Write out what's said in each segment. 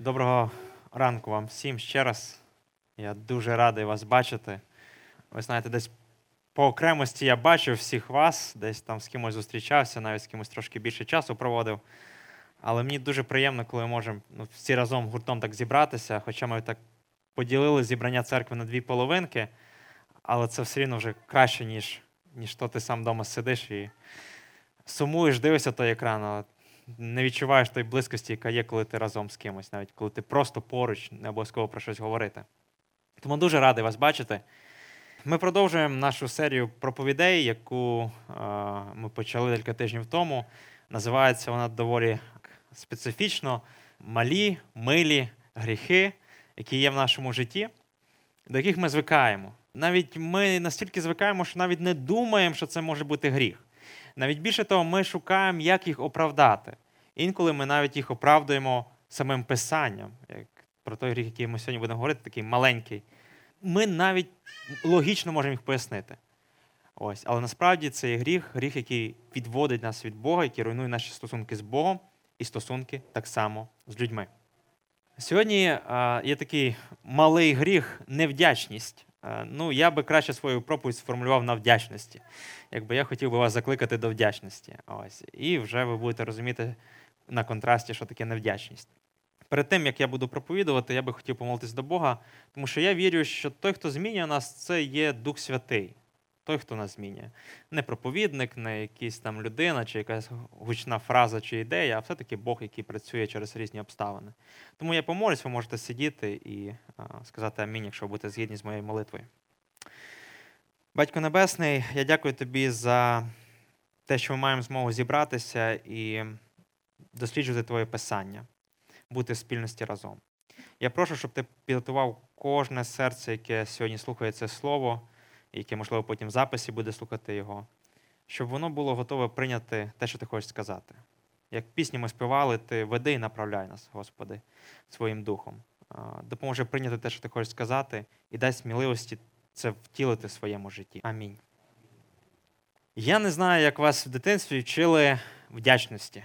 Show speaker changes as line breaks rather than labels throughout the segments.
Доброго ранку вам всім ще раз. Я дуже радий вас бачити. Ви знаєте, десь по окремості я бачив всіх вас, десь там з кимось зустрічався, навіть з кимось трошки більше часу проводив. Але мені дуже приємно, коли ми можемо ну, всі разом гуртом так зібратися, хоча ми так поділили зібрання церкви на дві половинки, але це все рівно вже краще, ніж ніж то ти сам вдома сидиш і сумуєш, дивишся той екран, але не відчуваєш тої близькості, яка є, коли ти разом з кимось, навіть коли ти просто поруч, не обов'язково про щось говорити. Тому дуже радий вас бачити. Ми продовжуємо нашу серію проповідей, яку е, ми почали декілька тижнів тому. Називається вона доволі специфічно малі, милі гріхи, які є в нашому житті, до яких ми звикаємо. Навіть ми настільки звикаємо, що навіть не думаємо, що це може бути гріх. Навіть більше того, ми шукаємо, як їх оправдати. Інколи ми навіть їх оправдуємо самим писанням, як про той гріх, який ми сьогодні будемо говорити, такий маленький. Ми навіть логічно можемо їх пояснити. Ось. Але насправді це є гріх, гріх, який відводить нас від Бога, який руйнує наші стосунки з Богом і стосунки так само з людьми. Сьогодні є такий малий гріх невдячність. А, ну, Я би краще свою проповідь сформулював на вдячності. Якби я хотів би вас закликати до вдячності. Ось. І вже ви будете розуміти на контрасті, що таке невдячність. Перед тим, як я буду проповідувати, я би хотів помолитись до Бога, тому що я вірю, що той, хто змінює нас, це є Дух Святий. Той, хто нас змінює. Не проповідник, не якась там людина, чи якась гучна фраза чи ідея, а все-таки Бог, який працює через різні обставини. Тому я помолюсь, ви можете сидіти і а, сказати амінь, якщо будете згідні з моєю молитвою. Батько Небесний, я дякую тобі за те, що ми маємо змогу зібратися і досліджувати Твоє Писання, бути в спільності разом. Я прошу, щоб ти підготував кожне серце, яке сьогодні слухає це слово, яке, можливо, потім в записі буде слухати його, щоб воно було готове прийняти те, що ти хочеш сказати. Як пісні ми співали, ти веди і направляй нас, Господи, своїм духом. Допоможи прийняти те, що ти хочеш сказати, і дай сміливості це втілити в своєму житті. Амінь. Я не знаю, як вас в дитинстві вчили вдячності.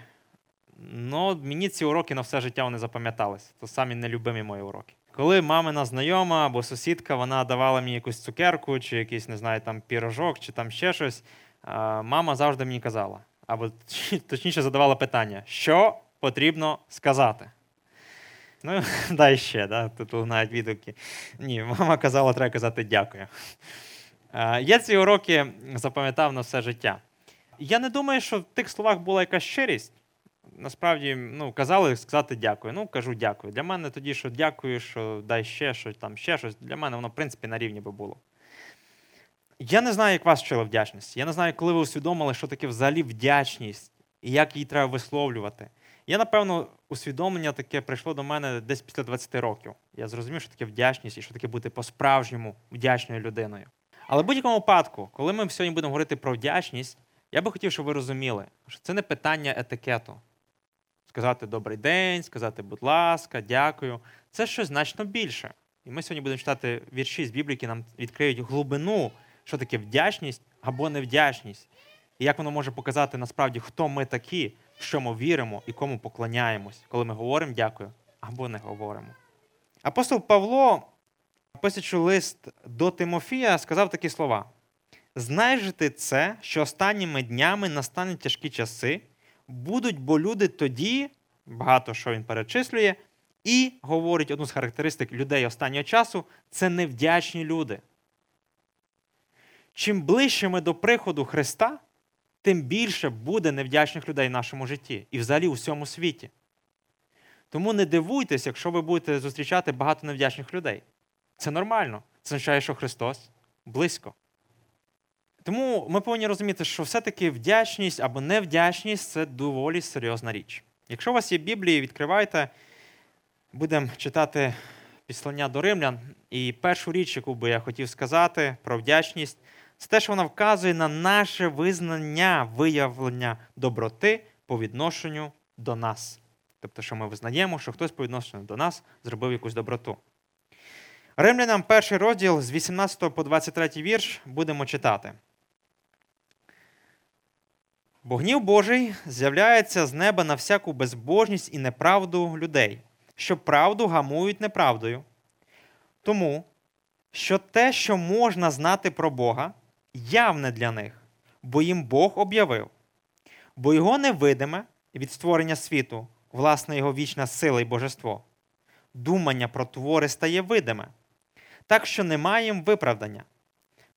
Ну, мені ці уроки на все життя вони запам'ятались. То самі нелюбимі мої уроки. Коли мамина знайома або сусідка вона давала мені якусь цукерку, чи якийсь, не знаю, там пірожок, чи там ще щось, мама завжди мені казала, або точніше задавала питання, що потрібно сказати. Ну, дай ще, да? тут лунають відгуки. Ні, мама казала, треба казати дякую. Я ці уроки запам'ятав на все життя. Я не думаю, що в тих словах була якась щирість. Насправді, ну, казали сказати дякую. Ну, кажу дякую. Для мене тоді, що дякую, що дай ще що там ще щось. Для мене воно, в принципі, на рівні би було. Я не знаю, як вас вчили вдячність. Я не знаю, коли ви усвідомили, що таке взагалі вдячність і як її треба висловлювати. Я, напевно, усвідомлення таке прийшло до мене десь після 20 років. Я зрозумів, що таке вдячність і що таке бути по-справжньому вдячною людиною. Але в будь-якому випадку, коли ми сьогодні будемо говорити про вдячність, я би хотів, щоб ви розуміли, що це не питання етикету. Сказати добрий день, сказати, будь ласка, дякую. Це щось значно більше. І ми сьогодні будемо читати вірші з Біблії, які нам відкриють глибину, що таке вдячність або невдячність. І як воно може показати насправді, хто ми такі, в що ми віримо і кому поклоняємось, коли ми говоримо дякую або не говоримо. Апостол Павло, писачи лист до Тимофія, сказав такі слова: Знаєш ти це, що останніми днями настануть тяжкі часи, будуть бо люди тоді, багато що він перечислює, і говорить одну з характеристик людей останнього часу це невдячні люди. Чим ближче ми до приходу Христа, тим більше буде невдячних людей в нашому житті і взагалі у всьому світі. Тому не дивуйтесь, якщо ви будете зустрічати багато невдячних людей. Це нормально. Це означає, що Христос близько. Тому ми повинні розуміти, що все-таки вдячність або невдячність це доволі серйозна річ. Якщо у вас є Біблії, відкривайте, будемо читати післання до римлян. І першу річ, яку би я хотів сказати про вдячність, це те, що вона вказує на наше визнання виявлення доброти по відношенню до нас. Тобто, що ми визнаємо, що хтось по відношенню до нас зробив якусь доброту. Римлянам перший розділ з 18 по 23 вірш будемо читати. Бо гнів Божий з'являється з неба на всяку безбожність і неправду людей, що правду гамують неправдою. Тому що те, що можна знати про Бога, явне для них, бо їм Бог об'явив, бо його невидиме від створення світу, власне, його вічна сила і божество. Думання про твори стає видиме, так що немає їм виправдання.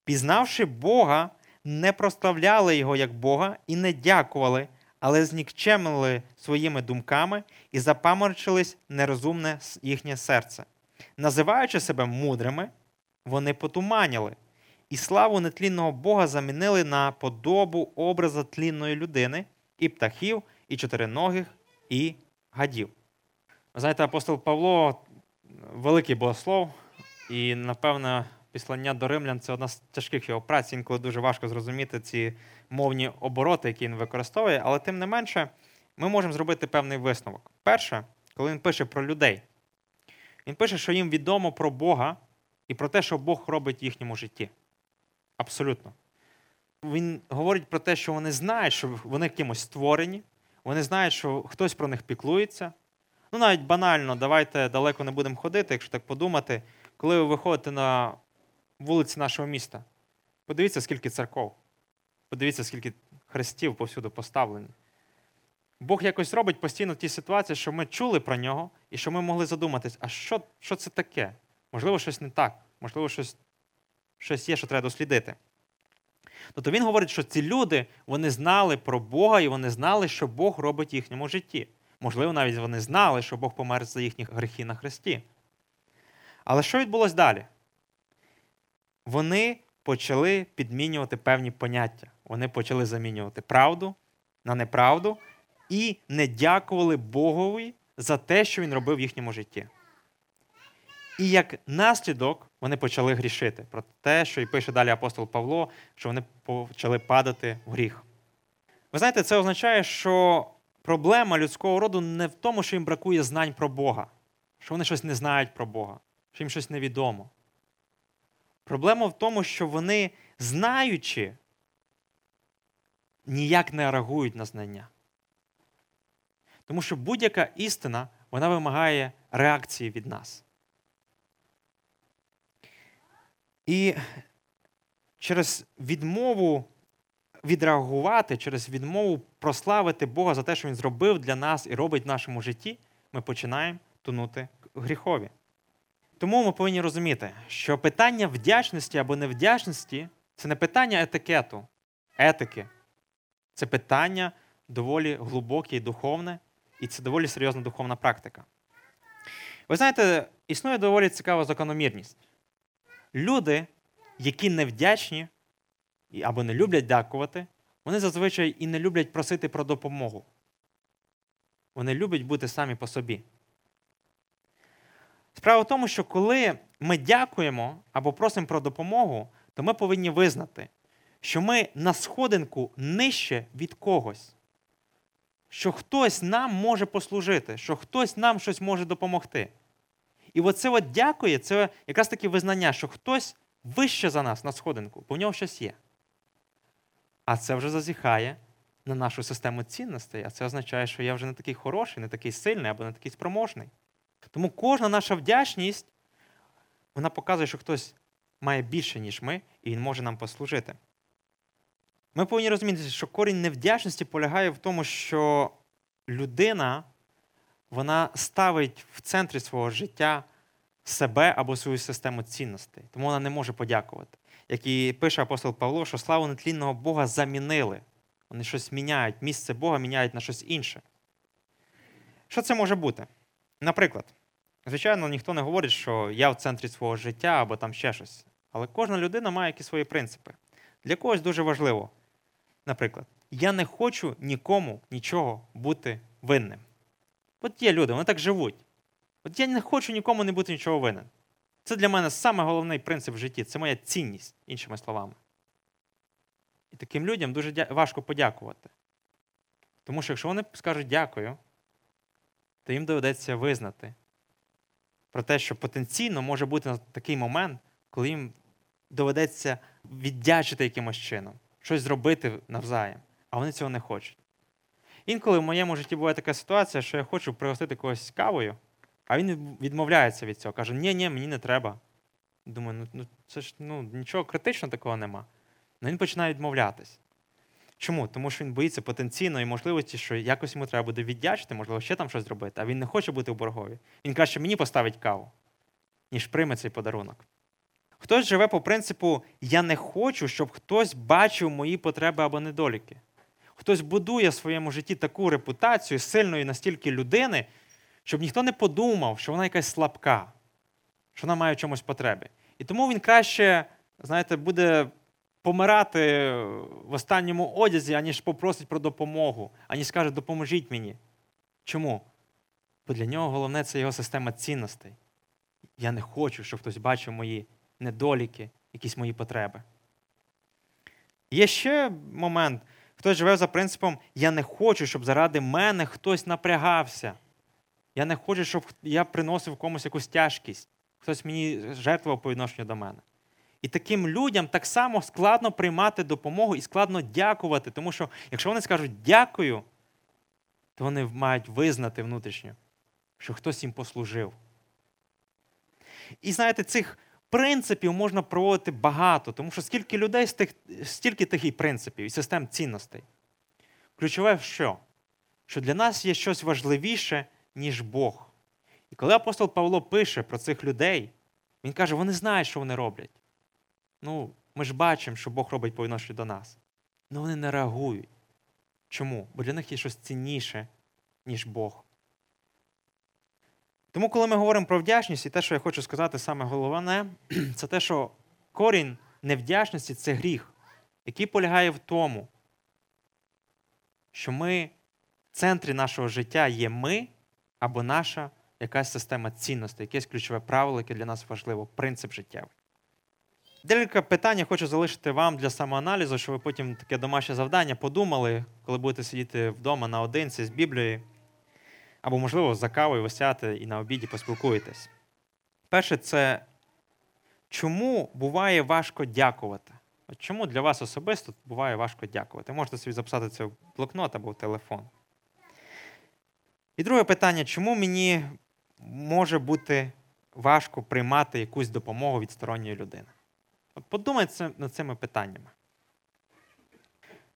Пізнавши Бога, не прославляли Його як Бога і не дякували, але знікчемили своїми думками і запаморчились нерозумне їхнє серце. Називаючи себе мудрими, вони потуманіли, і славу нетлінного Бога замінили на подобу образа тлінної людини, і птахів, і чотириногих, і гадів. Знаєте, апостол Павло великий богослов, і, напевно, післання до римлян це одна з тяжких його праць, інколи дуже важко зрозуміти ці мовні обороти, які він використовує, але тим не менше, ми можемо зробити певний висновок. Перше, коли він пише про людей, він пише, що їм відомо про Бога і про те, що Бог робить в їхньому житті. Абсолютно. Він говорить про те, що вони знають, що вони кимось створені, вони знають, що хтось про них піклується. Ну, навіть банально, давайте далеко не будемо ходити, якщо так подумати, коли ви виходите на вулиці нашого міста, подивіться, скільки церков, подивіться, скільки хрестів повсюди поставлені. Бог якось робить постійно ті ситуації, що ми чули про нього, і що ми могли задуматись, а що що це таке? Можливо, щось не так, можливо, щось щось є, що треба дослідити. Тобто він говорить, що ці люди вони знали про Бога і вони знали, що Бог робить в їхньому житті. Можливо, навіть вони знали, що Бог помер за їхні грехи на Христі. Але що відбулося далі? Вони почали підмінювати певні поняття. Вони почали замінювати правду на неправду і не дякували Богові за те, що він робив в їхньому житті. І як наслідок вони почали грішити про те, що і пише далі апостол Павло, що вони почали падати в гріх. Ви знаєте, це означає, що проблема людського роду не в тому, що їм бракує знань про Бога, що вони щось не знають про Бога, що їм щось невідомо. Проблема в тому, що вони, знаючи, ніяк не реагують на знання. Тому що будь-яка істина вона вимагає реакції від нас. І через відмову відреагувати, через відмову прославити Бога за те, що Він зробив для нас і робить в нашому житті, ми починаємо тонути гріхові. Тому ми повинні розуміти, що питання вдячності або невдячності це не питання етикету, етики. Це питання доволі глибоке і духовне, і це доволі серйозна духовна практика. Ви знаєте, існує доволі цікава закономірність. Люди, які невдячні або не люблять дякувати, вони зазвичай і не люблять просити про допомогу. Вони люблять бути самі по собі. Справа в тому, що коли ми дякуємо або просимо про допомогу, то ми повинні визнати, що ми на сходинку нижче від когось, що хтось нам може послужити, що хтось нам щось може допомогти. І оце от дякує, це якраз таке визнання, що хтось вище за нас на сходинку, бо в нього щось є. А це вже зазіхає на нашу систему цінностей, а це означає, що я вже не такий хороший, не такий сильний або не такий спроможний. Тому кожна наша вдячність, вона показує, що хтось має більше, ніж ми, і він може нам послужити. Ми повинні розуміти, що корінь невдячності полягає в тому, що людина вона ставить в центрі свого життя себе або свою систему цінностей, тому вона не може подякувати. Як і пише апостол Павло, що славу нетлінного Бога замінили. Вони щось міняють, місце Бога міняють на щось інше. Що це може бути? Наприклад, звичайно, ніхто не говорить, що я в центрі свого життя або там ще щось. Але кожна людина має якісь свої принципи. Для когось дуже важливо. Наприклад, я не хочу нікому нічого бути винним. От є люди, вони так живуть. От я не хочу нікому не бути нічого винним. Це для мене саме головний принцип в житті це моя цінність, іншими словами. І таким людям дуже важко подякувати. Тому що якщо вони скажуть дякую, то їм доведеться визнати про те, що потенційно може бути такий момент, коли їм доведеться віддячити якимось чином, щось зробити навзаєм, а вони цього не хочуть. Інколи в моєму житті буває така ситуація, що я хочу пригостити когось кавою, А він відмовляється від цього, каже, ні, ні, мені не треба. Думаю, ну, ну це ж ну, нічого критичного такого нема. Ну він починає відмовлятись. Чому? Тому що він боїться потенційної можливості, що якось йому треба буде віддячити, можливо, ще там щось зробити, а він не хоче бути в боргові. Він краще мені поставить каву, ніж прийме цей подарунок. Хтось живе по принципу Я не хочу, щоб хтось бачив мої потреби або недоліки. Хтось будує в своєму житті таку репутацію сильної настільки людини, щоб ніхто не подумав, що вона якась слабка, що вона має в чомусь потреби. І тому він краще, знаєте, буде помирати в останньому одязі, аніж попросить про допомогу, аніж скаже, допоможіть мені. Чому? Бо для нього головне це його система цінностей. Я не хочу, щоб хтось бачив мої недоліки, якісь мої потреби. Є ще момент. Хтось живе за принципом, я не хочу, щоб заради мене хтось напрягався. Я не хочу, щоб я приносив комусь якусь тяжкість. Хтось мені жертвував по відношенню до мене. І таким людям так само складно приймати допомогу і складно дякувати, тому що якщо вони скажуть дякую, то вони мають визнати внутрішньо, що хтось їм послужив. І знаєте, цих принципів можна проводити багато, тому що скільки людей, стільки тих і принципів і систем цінностей. Ключове що? Що для нас є щось важливіше, ніж Бог. І коли апостол Павло пише про цих людей, він каже, вони знають, що вони роблять. Ну, ми ж бачимо, що Бог робить по відношенню до нас. Але вони не реагують. Чому? Бо для них є щось цінніше, ніж Бог. Тому, коли ми говоримо про вдячність, і те, що я хочу сказати, саме головне, це те, що корінь невдячності це гріх, який полягає в тому, що ми в центрі нашого життя є ми або наша якась система цінностей, якесь ключове правило, яке для нас важливо, принцип життєвий. Декілька питань я хочу залишити вам для самоаналізу, щоб ви потім таке домашнє завдання подумали, коли будете сидіти вдома наодинці з Біблією. Або, можливо, за кавою ви сядете і на обіді поспілкуєтесь. Перше, це чому буває важко дякувати? От Чому для вас особисто буває важко дякувати? Можете собі записати це в блокнот або в телефон. І друге питання: чому мені може бути важко приймати якусь допомогу від сторонньої людини? Подумайте над цими питаннями.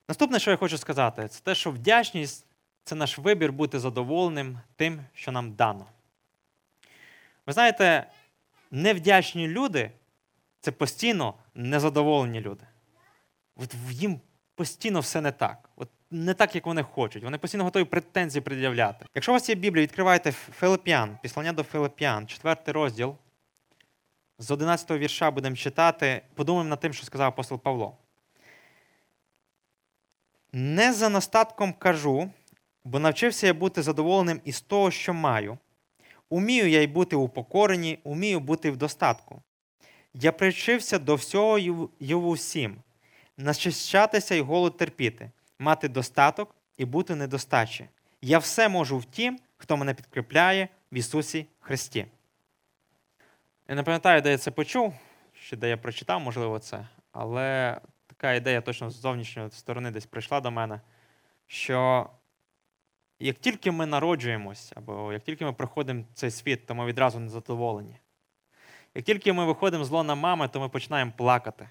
Наступне, що я хочу сказати, це те, що вдячність це наш вибір бути задоволеним тим, що нам дано. Ви знаєте, невдячні люди це постійно незадоволені люди. От Їм постійно все не так. От Не так, як вони хочуть. Вони постійно готові претензії пред'являти. Якщо у вас є Біблія, відкривайте Филип'ян, післання до Филип'ян, четвертий розділ. З 11 вірша будемо читати, подумаємо над тим, що сказав апостол Павло. Не за настатком кажу, бо навчився я бути задоволеним із того, що маю. Умію я й бути у покоренні, умію бути в достатку. Я привчився до всього й усім, начищатися й голод терпіти, мати достаток і бути недостачі. Я все можу в тім, хто мене підкріпляє в Ісусі Христі. Я не пам'ятаю, де я це почув, чи де я прочитав, можливо, це, але така ідея точно з зовнішньої сторони десь прийшла до мене, що як тільки ми народжуємось, або як тільки ми проходимо цей світ, то ми відразу не задоволені. Як тільки ми виходимо з лона мами, то ми починаємо плакати.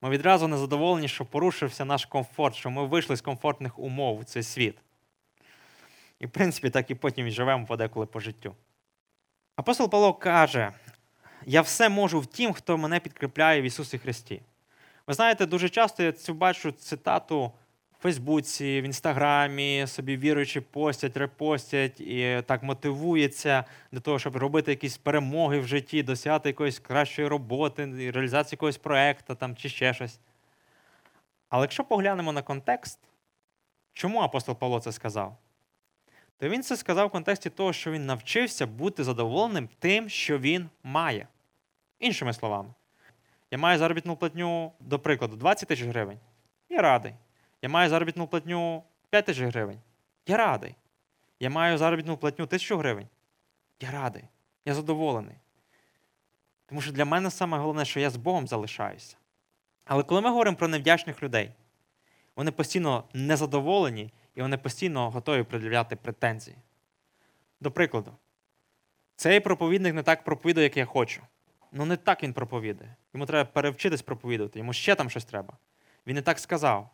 Ми відразу не задоволені, що порушився наш комфорт, що ми вийшли з комфортних умов у цей світ. І, в принципі, так і потім і живемо подеколи по життю. Апостол Павло каже: я все можу в тім, хто мене підкріпляє в Ісусі Христі. Ви знаєте, дуже часто я цю бачу цитату в Фейсбуці, в Інстаграмі, собі віруючи, постять, репостять і так мотивується для того, щоб робити якісь перемоги в житті, досягати якоїсь кращої роботи, реалізації якогось проєкту там, чи ще щось. Але якщо поглянемо на контекст, чому апостол Павло це сказав? То він це сказав в контексті того, що він навчився бути задоволеним тим, що він має. Іншими словами, я маю заробітну платню, до прикладу, 20 тисяч гривень. Я радий. Я маю заробітну платню 5 тисяч гривень. Я радий. Я маю заробітну платню 1000 гривень. Я радий. Я задоволений. Тому що для мене саме головне, що я з Богом залишаюся. Але коли ми говоримо про невдячних людей, вони постійно незадоволені і вони постійно готові пред'являти претензії. До прикладу, Цей проповідник не так проповідує, як я хочу. Ну, не так він проповідає. Йому треба перевчитись проповідувати, йому ще там щось треба. Він не так сказав.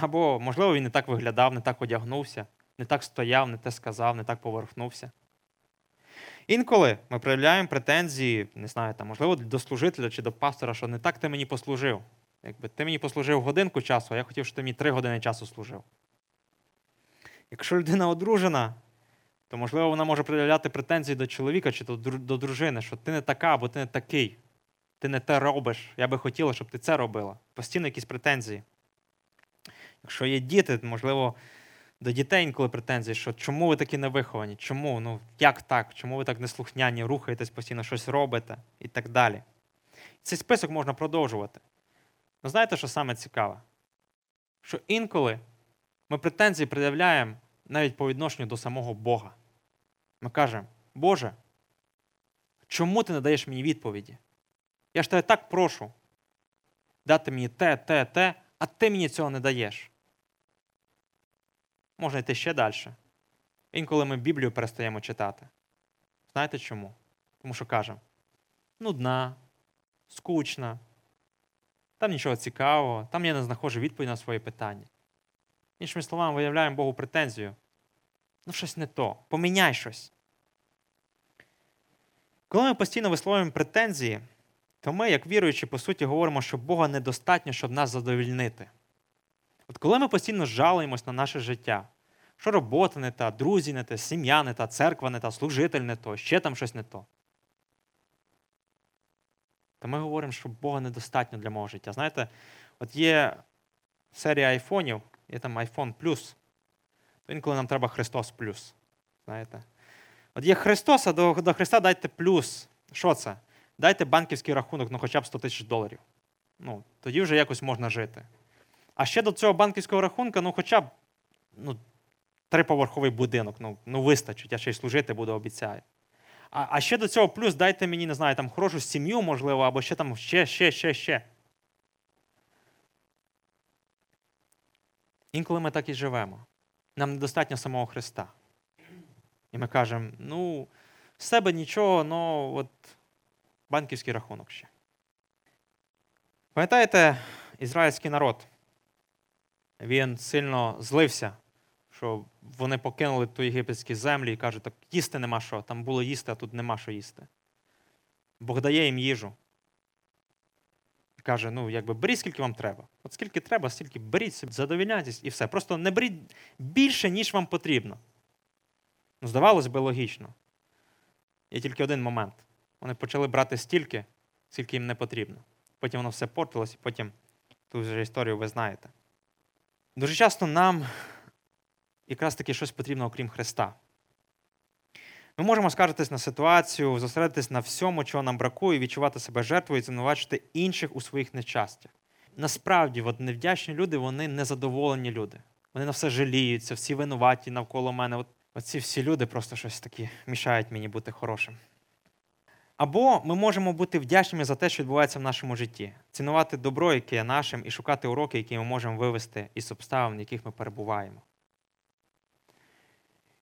Або, можливо, він не так виглядав, не так одягнувся, не так стояв, не те сказав, не так поверхнувся. Інколи ми проявляємо претензії, не знаю, там, можливо, до служителя чи до пастора, що не так ти мені послужив. Якби ти мені послужив годинку часу, а я хотів, щоб ти мені три години часу служив. Якщо людина одружена, то, можливо, вона може проявляти претензії до чоловіка чи до дружини, що ти не така або ти не такий, ти не те робиш. Я би хотіла, щоб ти це робила. Постійно якісь претензії. Якщо є діти, можливо, до дітей інколи претензії, що чому ви такі невиховані? Чому? Ну, як так? Чому ви так неслухняні, рухаєтесь, постійно щось робите і так далі. Цей список можна продовжувати. Ну, знаєте, що саме цікаве? Що інколи ми претензії пред'являємо навіть по відношенню до самого Бога. Ми кажемо, Боже, чому ти не даєш мені відповіді? Я ж тебе так прошу дати мені те, те, те, а ти мені цього не даєш. Можна йти ще далі. Інколи ми Біблію перестаємо читати. Знаєте чому? Тому що кажемо, нудна, скучна, там нічого цікавого, там я не знаходжу відповідь на свої питання. Іншими словами, виявляємо Богу претензію. Ну, щось не то. Поміняй щось. Коли ми постійно висловлюємо претензії, то ми, як віруючі, по суті, говоримо, що Бога недостатньо, щоб нас задовільнити. От коли ми постійно жалуємось на наше життя, що робота не та, друзі не те, сім'я не та, церква не та, служитель не то, ще там щось не то, то ми говоримо, що Бога недостатньо для мого життя. Знаєте, от є серія айфонів, є там iPhone Plus, то інколи нам треба Христос Плюс. Знаєте? От є Христос, а до, до Христа дайте плюс. Що це? Дайте банківський рахунок, ну хоча б 100 тисяч доларів. Ну, Тоді вже якось можна жити. А ще до цього банківського рахунка, ну хоча б ну, триповерховий будинок, ну ну вистачить, я ще й служити буду, обіцяю. А а ще до цього плюс дайте мені, не знаю, там хорошу сім'ю, можливо, або ще там ще, ще, ще, ще. Інколи ми так і живемо. Нам недостатньо самого Христа. І ми кажемо, ну, з себе нічого, ну от банківський рахунок ще. Пам'ятаєте, ізраїльський народ? Він сильно злився, що вони покинули ту єгипетські землі і кажуть, так їсти нема що, там було їсти, а тут нема що їсти. Бог дає їм їжу. Каже, ну, якби беріть, скільки вам треба. От скільки треба, стільки беріть, задовільняйтесь і все. Просто не беріть більше, ніж вам потрібно. Ну, Здавалось би, логічно. Є тільки один момент. Вони почали брати стільки, скільки їм не потрібно. Потім воно все портилось, і потім ту вже історію ви знаєте. Дуже часто нам якраз таки щось потрібно, окрім Христа. Ми можемо скаржитись на ситуацію, зосередитись на всьому, чого нам бракує, відчувати себе жертвою і звинувачити інших у своїх нещастях. Насправді, от невдячні люди, вони незадоволені люди. Вони на все жаліються, всі винуваті навколо мене. От, Оці всі люди просто щось такі мішають мені бути хорошим. Або ми можемо бути вдячними за те, що відбувається в нашому житті, цінувати добро, яке є нашим, і шукати уроки, які ми можемо вивести із обставин, в яких ми перебуваємо.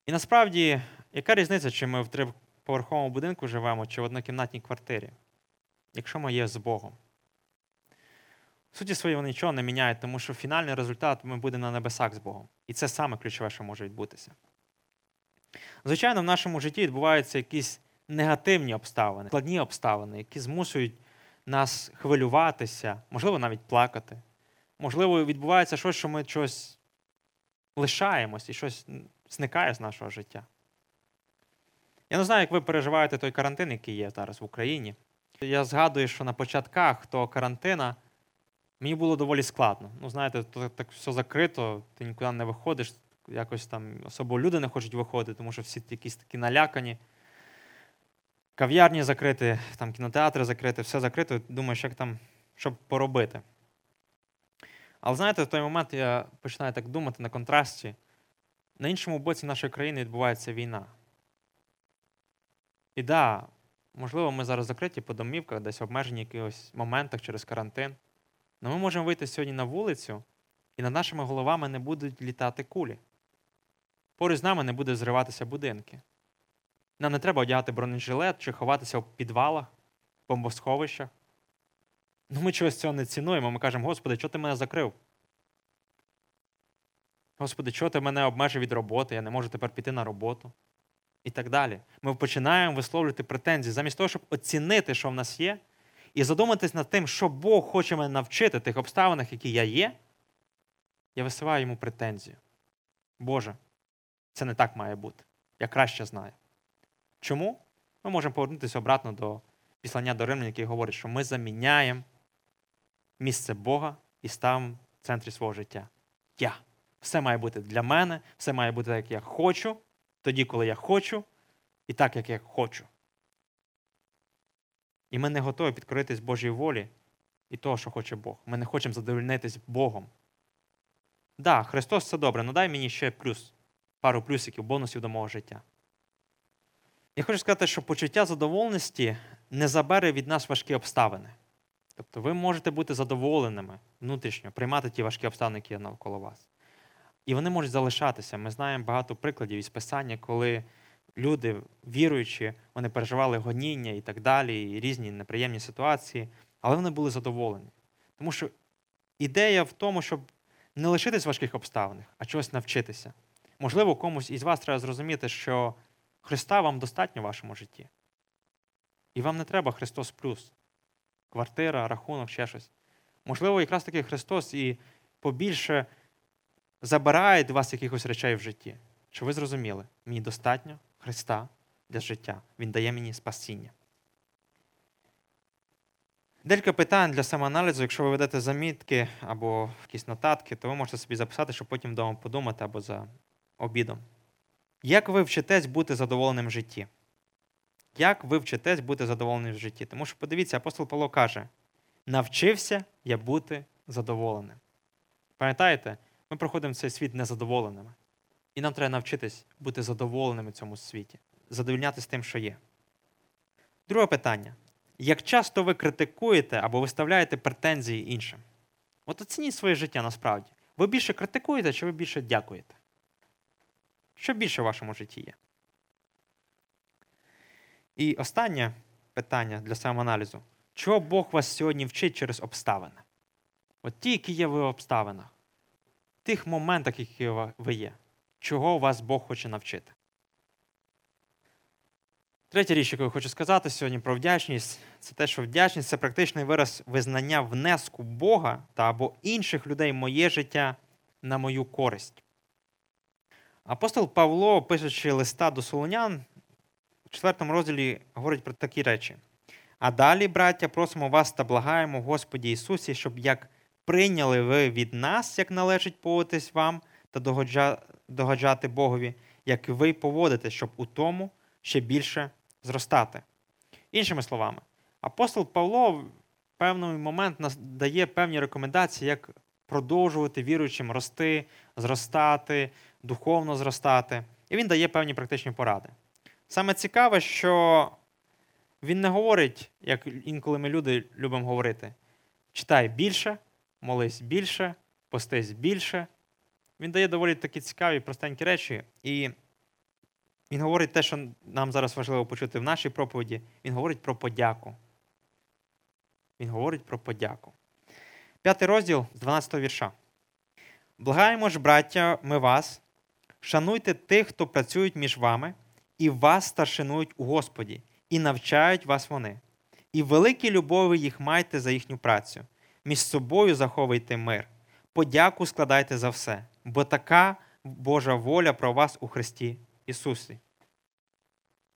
І насправді, яка різниця, чи ми в триповерховому будинку живемо, чи в однокімнатній квартирі, якщо ми є з Богом? В суті своїй вони нічого не міняють, тому що фінальний результат ми будемо на небесах з Богом. І це саме ключове, що може відбутися. Звичайно, в нашому житті відбуваються якісь негативні обставини, складні обставини, які змушують нас хвилюватися, можливо, навіть плакати. Можливо, відбувається щось, що ми щось лишаємось і щось зникає з нашого життя. Я не знаю, як ви переживаєте той карантин, який є зараз в Україні. Я згадую, що на початках того карантина мені було доволі складно. Ну, знаєте, то так все закрито, ти нікуди не виходиш, якось там особо люди не хочуть виходити, тому що всі якісь такі налякані. Кав'ярні закриті, там кінотеатри закриті, все закрито. Думаєш, як там, щоб поробити. Але знаєте, в той момент я починаю так думати на контрасті. На іншому боці нашої країни відбувається війна. І да, можливо, ми зараз закриті по домівках, десь обмежені в якихось моментах через карантин. Але ми можемо вийти сьогодні на вулицю, і над нашими головами не будуть літати кулі. Поруч з нами не буде зриватися будинки. Нам не треба одягати бронежилет чи ховатися в підвалах, бомбосховищах. Ну, Ми чогось цього не цінуємо. Ми кажемо, Господи, чого ти мене закрив? Господи, чого ти мене обмежив від роботи? Я не можу тепер піти на роботу. І так далі. Ми починаємо висловлювати претензії, замість того, щоб оцінити, що в нас є, і задуматись над тим, що Бог хоче мене навчити тих обставинах, які я є, я висуваю йому претензію. Боже, це не так має бути. Я краще знаю. Чому? Ми можемо повернутися обратно до післання до Римлян, який говорить, що ми заміняємо місце Бога і ставимо в центрі свого життя. Я. Все має бути для мене, все має бути так, як я хочу, тоді, коли я хочу, і так, як я хочу. І ми не готові підкоритись Божій волі і того, що хоче Бог. Ми не хочемо задовольнитись Богом. Так, да, Христос це добре, ну дай мені ще плюс, пару плюсиків, бонусів до мого життя. Я хочу сказати, що почуття задоволеності не забере від нас важкі обставини. Тобто ви можете бути задоволеними внутрішньо, приймати ті важкі обставини, які є навколо вас. І вони можуть залишатися. Ми знаємо багато прикладів із писання, коли люди, віруючі, вони переживали гоніння і так далі, і різні неприємні ситуації, але вони були задоволені. Тому що ідея в тому, щоб не лишитись в важких обставинах, а чогось навчитися. Можливо, комусь із вас треба зрозуміти, що Христа вам достатньо в вашому житті. І вам не треба Христос плюс. Квартира, рахунок, ще щось. Можливо, якраз таки Христос і побільше забирає від вас якихось речей в житті. Що ви зрозуміли, мені достатньо Христа для життя. Він дає мені спасіння. Декілька питань для самоаналізу. Якщо ви ведете замітки або якісь нотатки, то ви можете собі записати, щоб потім вдома подумати або за обідом. Як ви вчитесь бути задоволеним в житті? Як ви вчитесь бути задоволеним в житті? Тому що, подивіться, апостол Павло каже: навчився я бути задоволеним. Пам'ятаєте, ми проходимо цей світ незадоволеними. І нам треба навчитись бути задоволеними в цьому світі, задовольнятися тим, що є. Друге питання. Як часто ви критикуєте або виставляєте претензії іншим? От оцініть своє життя насправді. Ви більше критикуєте чи ви більше дякуєте? Що більше в вашому житті є? І останнє питання для самоаналізу. Чого Бог вас сьогодні вчить через обставини? От ті, які є в обставинах, тих моментах, які ви є, чого вас Бог хоче навчити. Третя річ, яку я хочу сказати сьогодні про вдячність, це те, що вдячність це практичний вираз визнання внеску Бога та або інших людей моє життя на мою користь. Апостол Павло, пишучи листа до Солонян, у четвертому розділі говорить про такі речі. А далі, браття, просимо вас та благаємо Господі Ісусі, щоб як прийняли ви від нас, як належить поводитись вам та догоджати Богові, як ви поводите, щоб у тому ще більше зростати. Іншими словами, апостол Павло в певний момент дає певні рекомендації, як продовжувати віруючим рости, зростати, духовно зростати. І він дає певні практичні поради. Саме цікаве, що він не говорить, як інколи ми люди любимо говорити: читай більше, молись більше, постись більше. Він дає доволі такі цікаві, простенькі речі. І він говорить те, що нам зараз важливо почути в нашій проповіді. Він говорить про подяку. Він говорить про подяку. П'ятий розділ з 12 вірша. Благаємо ж, браття, ми вас, шануйте тих, хто працюють між вами, і вас старшинують у Господі, і навчають вас вони. І великі любові їх майте за їхню працю. Між собою заховуйте мир, подяку складайте за все, бо така Божа воля про вас у Христі Ісусі.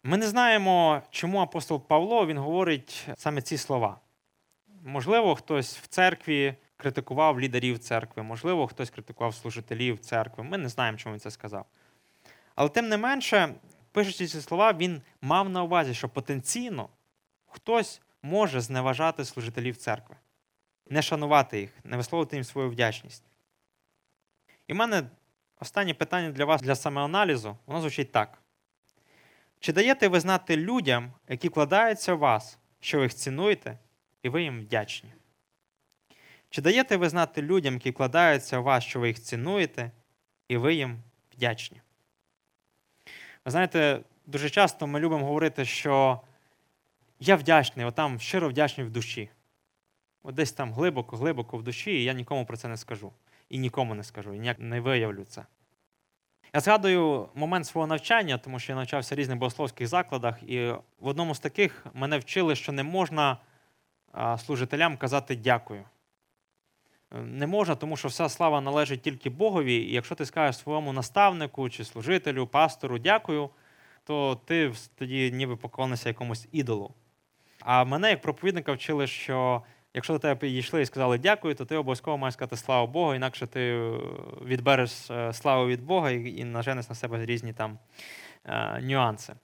Ми не знаємо, чому апостол Павло він говорить саме ці слова. Можливо, хтось в церкві критикував лідерів церкви, можливо, хтось критикував служителів церкви. Ми не знаємо, чому він це сказав. Але тим не менше, пишучи ці слова, він мав на увазі, що потенційно хтось може зневажати служителів церкви, не шанувати їх, не висловити їм свою вдячність. І в мене останнє питання для вас для самоаналізу, воно звучить так. Чи даєте ви знати людям, які вкладаються в вас, що ви їх цінуєте, і ви їм вдячні? Чи даєте ви знати людям, які вкладаються в вас, що ви їх цінуєте, і ви їм вдячні? Ви знаєте, дуже часто ми любимо говорити, що я вдячний, отам щиро вдячний в душі. От десь там глибоко-глибоко в душі, і я нікому про це не скажу. І нікому не скажу, і ніяк не виявлю це. Я згадую момент свого навчання, тому що я навчався в різних богословських закладах, і в одному з таких мене вчили, що не можна служителям казати дякую. Не можна, тому що вся слава належить тільки Богові, і якщо ти скажеш своєму наставнику чи служителю, пастору дякую, то ти тоді ніби поклонишся якомусь ідолу. А мене, як проповідника, вчили, що якщо до тебе підійшли і сказали дякую, то ти обов'язково маєш сказати слава Богу, інакше ти е, відбереш е, славу від Бога і наженеш на себе різні там е, нюанси.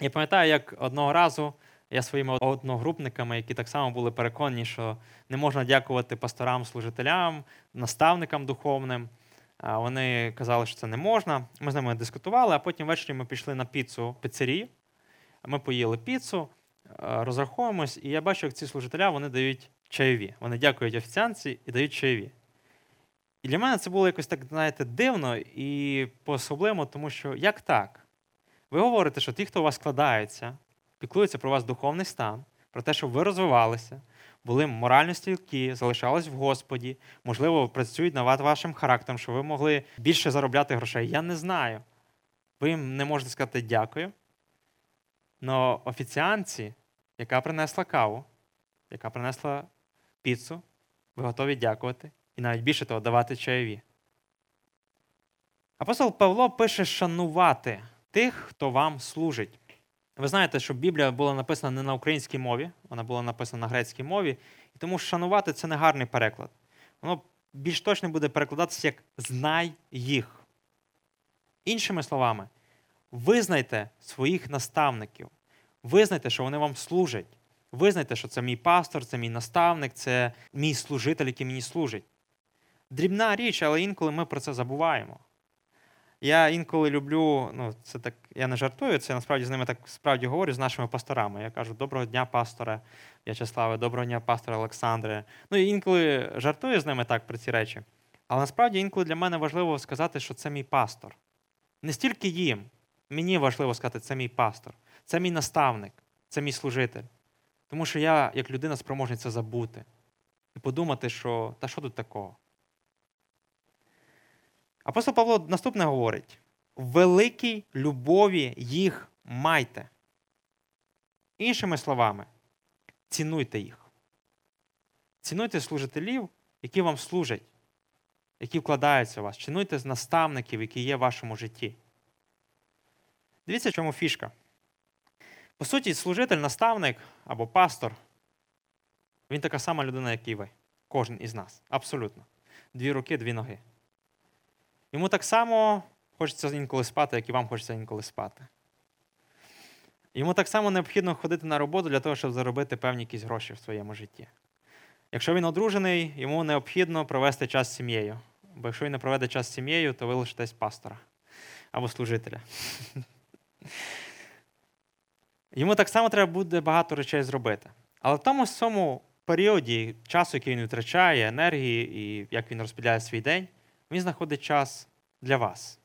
Я пам'ятаю, як одного разу я своїми одногрупниками, які так само були переконані, що не можна дякувати пасторам, служителям, наставникам духовним. Вони казали, що це не можна. Ми з ними дискутували, а потім ввечері ми пішли на піцу в піцерію. Ми поїли піцу, розраховуємось, і я бачу, як ці служителя вони дають чайові. Вони дякують офіціанці і дають чайові. І для мене це було якось так, знаєте, дивно і по-особливому, тому що як так? Ви говорите, що ті, хто у вас складається, піклуються про вас духовний стан, про те, щоб ви розвивалися, були морально стійкі, залишались в Господі, можливо, працюють над вашим характером, щоб ви могли більше заробляти грошей. Я не знаю. Ви їм не можете сказати дякую. Но офіціанці, яка принесла каву, яка принесла піцу, ви готові дякувати і навіть більше того давати чайові. Апостол Павло пише шанувати тих, хто вам служить. Ви знаєте, що Біблія була написана не на українській мові, вона була написана на грецькій мові, і тому шанувати це не гарний переклад. Воно більш точно буде перекладатися як знай їх. Іншими словами, визнайте своїх наставників, визнайте, що вони вам служать. Визнайте, що це мій пастор, це мій наставник, це мій служитель, який мені служить. Дрібна річ, але інколи ми про це забуваємо. Я інколи люблю, ну це так, я не жартую, це насправді з ними так справді говорю з нашими пасторами. Я кажу, доброго дня, пасторе В'ячеславе, доброго дня, пасторе Олександре. Ну інколи жартую з ними так про ці речі. Але насправді інколи для мене важливо сказати, що це мій пастор. Не стільки їм. Мені важливо сказати, це мій пастор, це мій наставник, це мій служитель. Тому що я, як людина, спроможний це забути і подумати, що та що тут такого? Апостол Павло наступне говорить: великій любові їх майте. Іншими словами, цінуйте їх. Цінуйте служителів, які вам служать, які вкладаються в вас. Цінуйте наставників, які є в вашому житті. Дивіться, в чому фішка. По суті, служитель, наставник або пастор, він така сама людина, як і ви. Кожен із нас. Абсолютно. Дві руки, дві ноги. Йому так само хочеться інколи спати, як і вам хочеться інколи спати. Йому так само необхідно ходити на роботу для того, щоб заробити певні якісь гроші в своєму житті. Якщо він одружений, йому необхідно провести час з сім'єю. Бо якщо він не проведе час з сім'єю, то ви лишитесь пастора або служителя. Йому так само треба буде багато речей зробити. Але в тому самому періоді часу, який він витрачає, енергії і як він розподіляє свій день, він знаходить час для вас,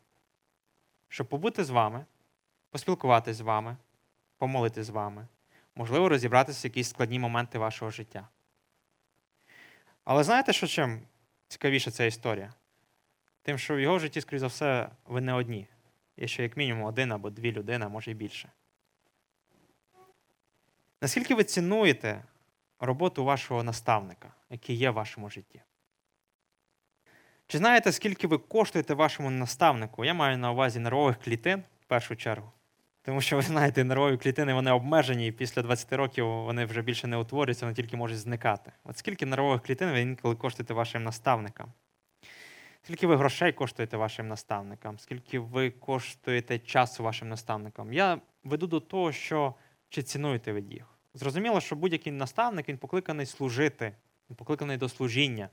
щоб побути з вами, поспілкуватися з вами, помолити з вами, можливо, розібратися в якісь складні моменти вашого життя. Але знаєте, що чим цікавіша ця історія? Тим, що в його житті, скоріш за все, ви не одні. Є ще як мінімум один або дві людини, може і більше. Наскільки ви цінуєте роботу вашого наставника, який є в вашому житті? Чи знаєте, скільки ви коштуєте вашому наставнику? Я маю на увазі нервових клітин в першу чергу. Тому що, ви знаєте, нервові клітини вони обмежені, і після 20 років вони вже більше не утворюються, вони тільки можуть зникати. От скільки нервових клітин ви інколи коштуєте вашим наставникам? Скільки ви грошей коштуєте вашим наставникам? Скільки ви коштуєте часу вашим наставникам? Я веду до того, що чи цінуєте ви їх? Зрозуміло, що будь-який наставник він покликаний служити, він покликаний до служіння.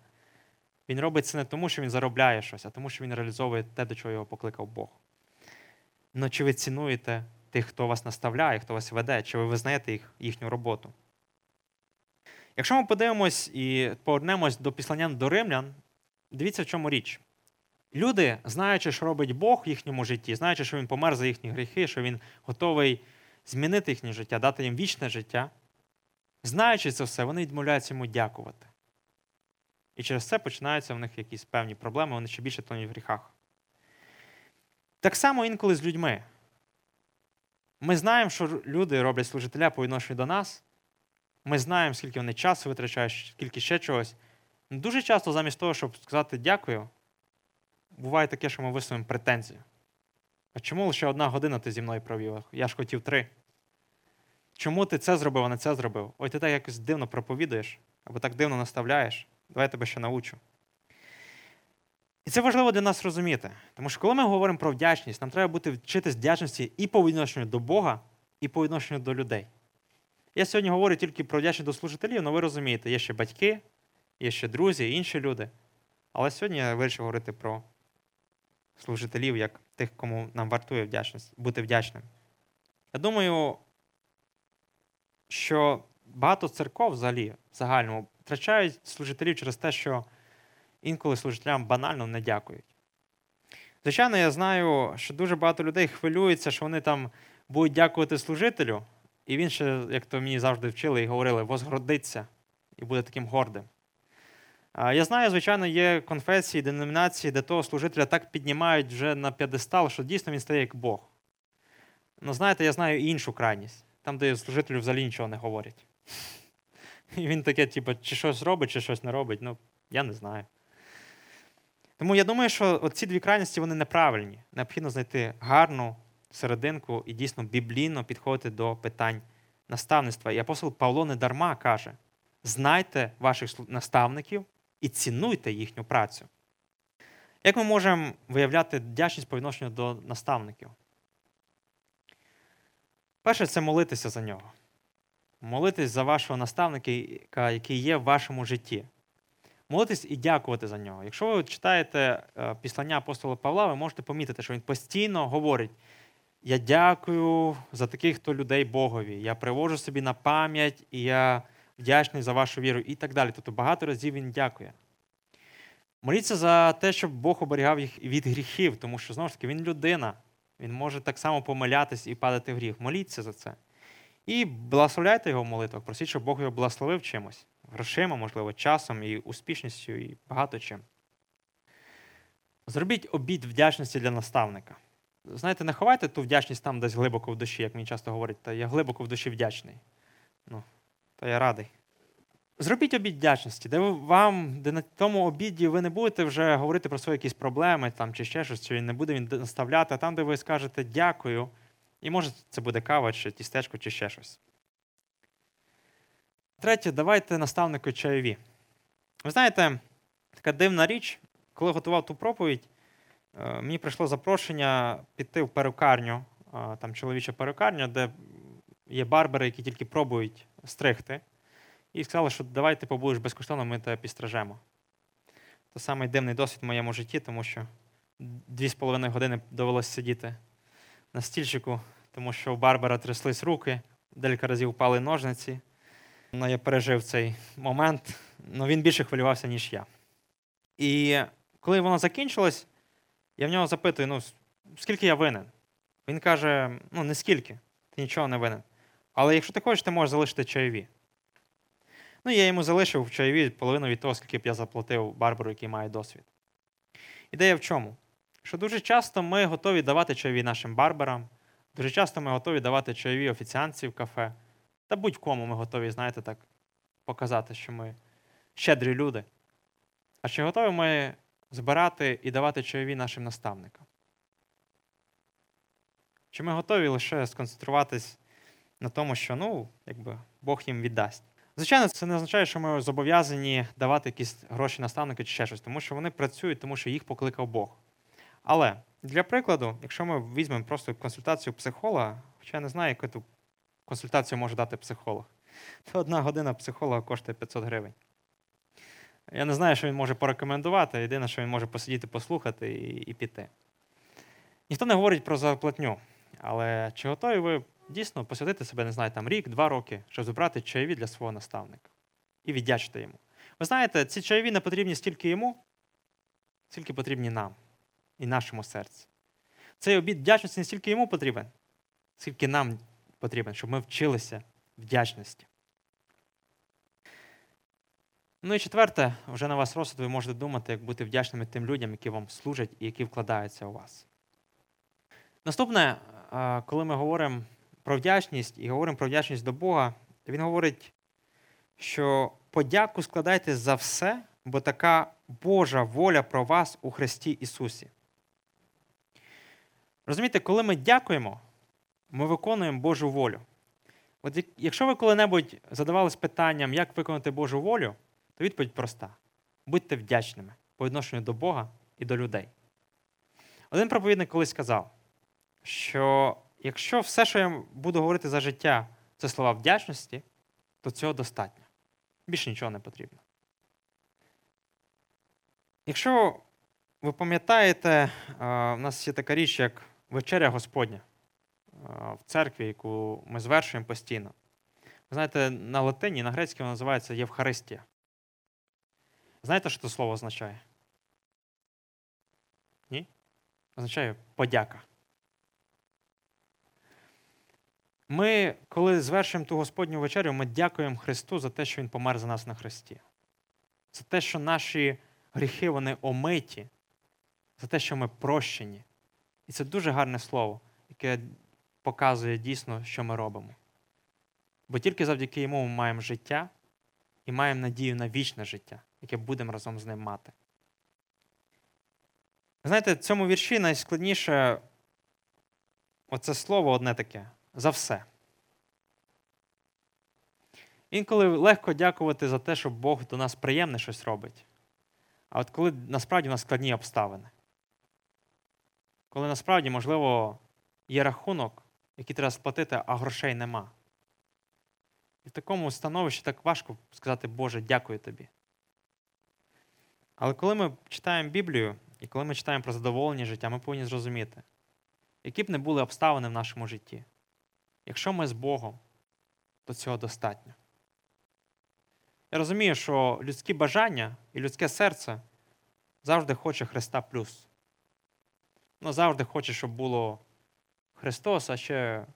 Він робить це не тому, що він заробляє щось, а тому, що він реалізовує те, до чого його покликав Бог. Ну чи ви цінуєте тих, хто вас наставляє, хто вас веде, чи ви визнаєте їх, їхню роботу? Якщо ми подивимось і повернемось до післання до римлян, дивіться, в чому річ. Люди, знаючи, що робить Бог в їхньому житті, знаючи, що Він помер за їхні гріхи, що Він готовий змінити їхнє життя, дати їм вічне життя, знаючи це все, вони відмовляються йому дякувати. І через це починаються в них якісь певні проблеми, вони ще більше тонуть в гріхах. Так само інколи з людьми. Ми знаємо, що люди роблять служителя по відношенню до нас. Ми знаємо, скільки вони часу витрачають, скільки ще чогось. Дуже часто, замість того, щоб сказати дякую, буває таке, що ми висунемо претензію. А чому лише одна година ти зі мною провів? Я ж хотів три. Чому ти це зробив, а не це зробив? Ой, ти так якось дивно проповідуєш, або так дивно наставляєш. Давай я тебе ще научу. І це важливо для нас розуміти. Тому що коли ми говоримо про вдячність, нам треба бути вчитись вдячності і по відношенню до Бога, і по відношенню до людей. Я сьогодні говорю тільки про вдячність до служителів, але ви розумієте, є ще батьки, є ще друзі, інші люди. Але сьогодні я вирішив говорити про служителів, як тих, кому нам вартує вдячність, бути вдячним. Я думаю, що багато церков взагалі в загальному втрачають служителів через те, що інколи служителям банально не дякують. Звичайно, я знаю, що дуже багато людей хвилюються, що вони там будуть дякувати служителю, і він ще, як то мені завжди вчили і говорили, возгордиться і буде таким гордим. Я знаю, звичайно, є конфесії, деномінації, де того служителя так піднімають вже на п'єдестал, що дійсно він стає як Бог. Ну, знаєте, я знаю іншу крайність, там, де служителю взагалі нічого не говорять. І він таке, типу, чи щось робить, чи щось не робить. Ну, я не знаю. Тому я думаю, що ці дві крайності вони неправильні. Необхідно знайти гарну серединку і дійсно біблійно підходити до питань наставництва. І апостол Павло не дарма каже: знайте ваших наставників і цінуйте їхню працю. Як ми можемо виявляти вдячність по відношенню до наставників? Перше, це молитися за нього. Молитись за вашого наставника, який є в вашому житті. Молитись і дякувати за нього. Якщо ви читаєте е, післання апостола Павла, ви можете помітити, що він постійно говорить: Я дякую за таких то людей Богові, я привожу собі на пам'ять, і я вдячний за вашу віру і так далі. Тобто багато разів він дякує. Моліться за те, щоб Бог оберігав їх від гріхів, тому що, знову ж таки, він людина. Він може так само помилятись і падати в гріх. Моліться за це. І благословляйте його в молитвах, просіть, щоб Бог його благословив чимось, грошима, можливо, часом, і успішністю, і багато чим. Зробіть обід вдячності для наставника. Знаєте, не ховайте ту вдячність там десь глибоко в душі, як мені часто говорять, та я глибоко в душі вдячний. Ну, то я радий. Зробіть обід вдячності, де вам, де на тому обіді ви не будете вже говорити про свої якісь проблеми там, чи ще щось, чи не буде він наставляти, а там, де ви скажете дякую, і може це буде кава, чи тістечко, чи ще щось. Третє, давайте наставнику чайові. Ви знаєте, така дивна річ, коли готував ту проповідь, е, мені прийшло запрошення піти в перукарню, там чоловіча перукарня, де є барбери, які тільки пробують стригти. І сказали, що давай ти побудеш безкоштовно, ми тебе підстражемо. Це самий дивний досвід в моєму житті, тому що дві з половиною години довелося сидіти на стільчику, тому що у Барбара тряслись руки, декілька разів впали ножниці. Ну, Я пережив цей момент, але ну, він більше хвилювався, ніж я. І коли воно закінчилось, я в нього запитую: ну, скільки я винен? Він каже: ну, не скільки, ти нічого не винен. Але якщо ти хочеш, ти можеш залишити чайові. Ну, я йому залишив в чайові половину від того, скільки б я заплатив барбару, який має досвід. Ідея в чому? Що дуже часто ми готові давати чайові нашим барбарам, дуже часто ми готові давати чайові офіціанці в кафе. Та будь-кому ми готові, знаєте, так, показати, що ми щедрі люди. А чи готові ми збирати і давати чайові нашим наставникам? Чи ми готові лише сконцентруватись на тому, що ну, якби Бог їм віддасть? Звичайно, це не означає, що ми зобов'язані давати якісь гроші наставники чи ще щось, тому що вони працюють, тому що їх покликав Бог. Але для прикладу, якщо ми візьмемо просто консультацію психолога, хоча я не знаю, яку консультацію може дати психолог, то одна година психолога коштує 500 гривень. Я не знаю, що він може порекомендувати, єдине, що він може посидіти, послухати і, і піти. Ніхто не говорить про зарплатню, але чи готові ви дійсно посвятити себе, не знаю, там рік-два роки, щоб збирати чайові для свого наставника і віддячити йому. Ви знаєте, ці чайові не потрібні стільки йому, скільки потрібні нам. і нашому серці. Цей обід вдячності не стільки йому потрібен, скільки нам потрібен, щоб ми вчилися вдячності. Ну і четверте, вже на вас розсуд, ви можете думати, як бути вдячними тим людям, які вам служать і які вкладаються у вас. Наступне, коли ми говоримо про вдячність і говоримо про вдячність до Бога, він говорить, що подяку складайте за все, бо така Божа воля про вас у Христі Ісусі. Розумієте, коли ми дякуємо, ми виконуємо Божу волю. От Якщо ви коли-небудь задавались питанням, як виконати Божу волю, то відповідь проста: будьте вдячними по відношенню до Бога і до людей. Один проповідник колись сказав, що якщо все, що я буду говорити за життя, це слова вдячності, то цього достатньо. Більше нічого не потрібно. Якщо ви пам'ятаєте, у нас є така річ, як вечеря Господня в церкві, яку ми звершуємо постійно. Ви знаєте, на латині, на грецькій вона називається Євхаристія. Знаєте, що це слово означає? Ні? Означає подяка. Ми, коли звершуємо ту Господню вечерю, ми дякуємо Христу за те, що Він помер за нас на Христі. За те, що наші гріхи вони омиті, за те, що ми прощені. І це дуже гарне слово, яке показує дійсно, що ми робимо. Бо тільки завдяки йому ми маємо життя і маємо надію на вічне життя, яке будемо разом з ним мати. Знаєте, в цьому вірші найскладніше оце слово одне таке за все. Інколи легко дякувати за те, що Бог до нас приємне щось робить. А от коли насправді у нас складні обставини, коли насправді, можливо, є рахунок, який треба сплатити, а грошей нема. І в такому становищі так важко сказати, Боже, дякую тобі. Але коли ми читаємо Біблію і коли ми читаємо про задоволення життя, ми повинні зрозуміти, які б не були обставини в нашому житті. Якщо ми з Богом, то цього достатньо. Я розумію, що людські бажання і людське серце завжди хоче Христа плюс. Ну, завжди хоче, щоб було Христос, а ще,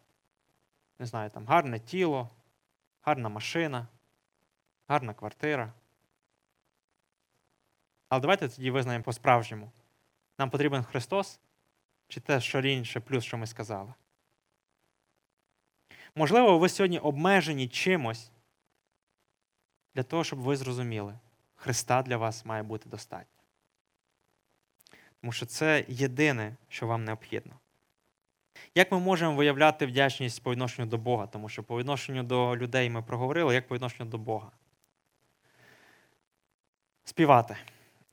не знаю, там гарне тіло, гарна машина, гарна квартира. Але давайте тоді визнаємо по-справжньому. Нам потрібен Христос чи те, що інше плюс, що ми сказали. Можливо, ви сьогодні обмежені чимось для того, щоб ви зрозуміли, Христа для вас має бути достатньо. Тому що це єдине, що вам необхідно. Як ми можемо виявляти вдячність по відношенню до Бога? Тому що по відношенню до людей ми проговорили, як по відношенню до Бога? Співати.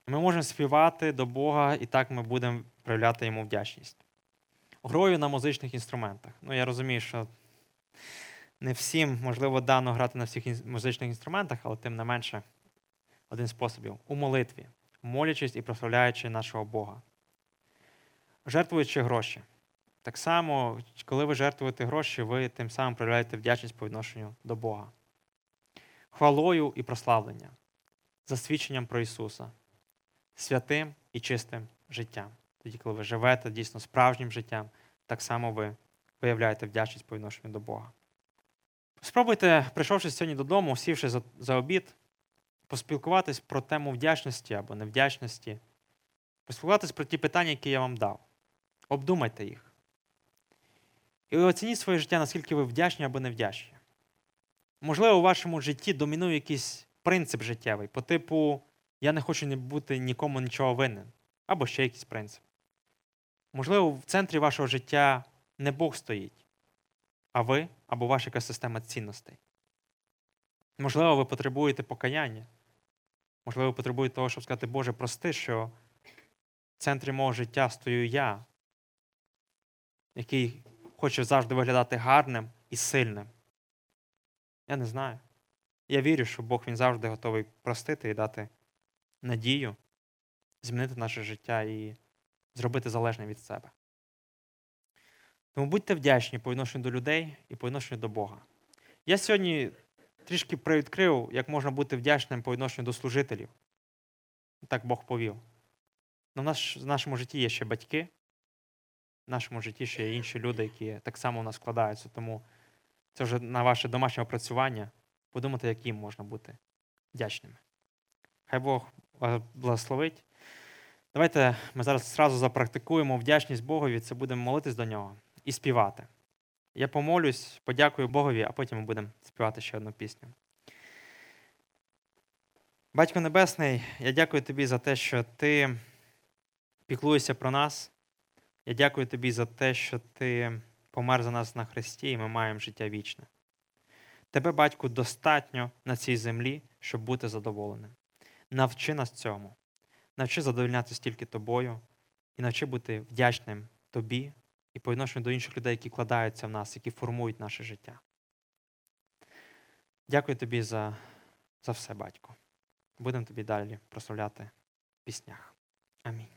Ми можемо співати до Бога, і так ми будемо проявляти йому вдячність. Грою на музичних інструментах. Ну, я розумію, що не всім, можливо, дано грати на всіх музичних інструментах, але тим не менше, один способів у молитві, молячись і прославляючи нашого Бога. Жертвуючи гроші. Так само, коли ви жертвуєте гроші, ви тим самим проявляєте вдячність по відношенню до Бога. Хвалою і прославленням, засвідченням про Ісуса, святим і чистим життям. Тоді, коли ви живете дійсно справжнім життям, так само ви виявляєте вдячність по відношенню до Бога. Спробуйте, прийшовши сьогодні додому, сівши за, за обід, поспілкуватись про тему вдячності або невдячності, поспілкуватись про ті питання, які я вам дав. Обдумайте їх. І оцініть своє життя, наскільки ви вдячні або невдячні. Можливо, у вашому житті домінує якийсь принцип життєвий, по типу я не хочу бути нікому нічого винен, або ще якийсь принцип. Можливо, в центрі вашого життя не Бог стоїть, а ви або ваша якась система цінностей. Можливо, ви потребуєте покаяння. Можливо, ви потребуєте того, щоб сказати, Боже, прости, що в центрі мого життя стою я, який хоче завжди виглядати гарним і сильним. Я не знаю. Я вірю, що Бог він завжди готовий простити і дати надію, змінити наше життя і зробити залежне від себе. Тому будьте вдячні по відношенню до людей і по відношенню до Бога. Я сьогодні трішки привідкрив, як можна бути вдячним по відношенню до служителів. Так Бог повів. в, наш, в нашому житті є ще батьки, в нашому житті ще є інші люди, які так само у нас складаються. Тому це вже на ваше домашнє опрацювання. Подумайте, яким можна бути вдячними. Хай Бог вас благословить. Давайте ми зараз зразу запрактикуємо вдячність Богові, це будемо молитись до нього і співати. Я помолюсь, подякую Богові, а потім ми будемо співати ще одну пісню. Батько Небесний, я дякую тобі за те, що ти піклуєшся про нас. Я дякую тобі за те, що ти помер за нас на Христі, і ми маємо життя вічне. Тебе, батьку, достатньо на цій землі, щоб бути задоволеним. Навчи нас цьому. Навчи задовольнятися тільки тобою і навчи бути вдячним тобі і по відношенню до інших людей, які кладаються в нас, які формують наше життя. Дякую тобі за, за все, батько. Будемо тобі далі прославляти в піснях. Амінь.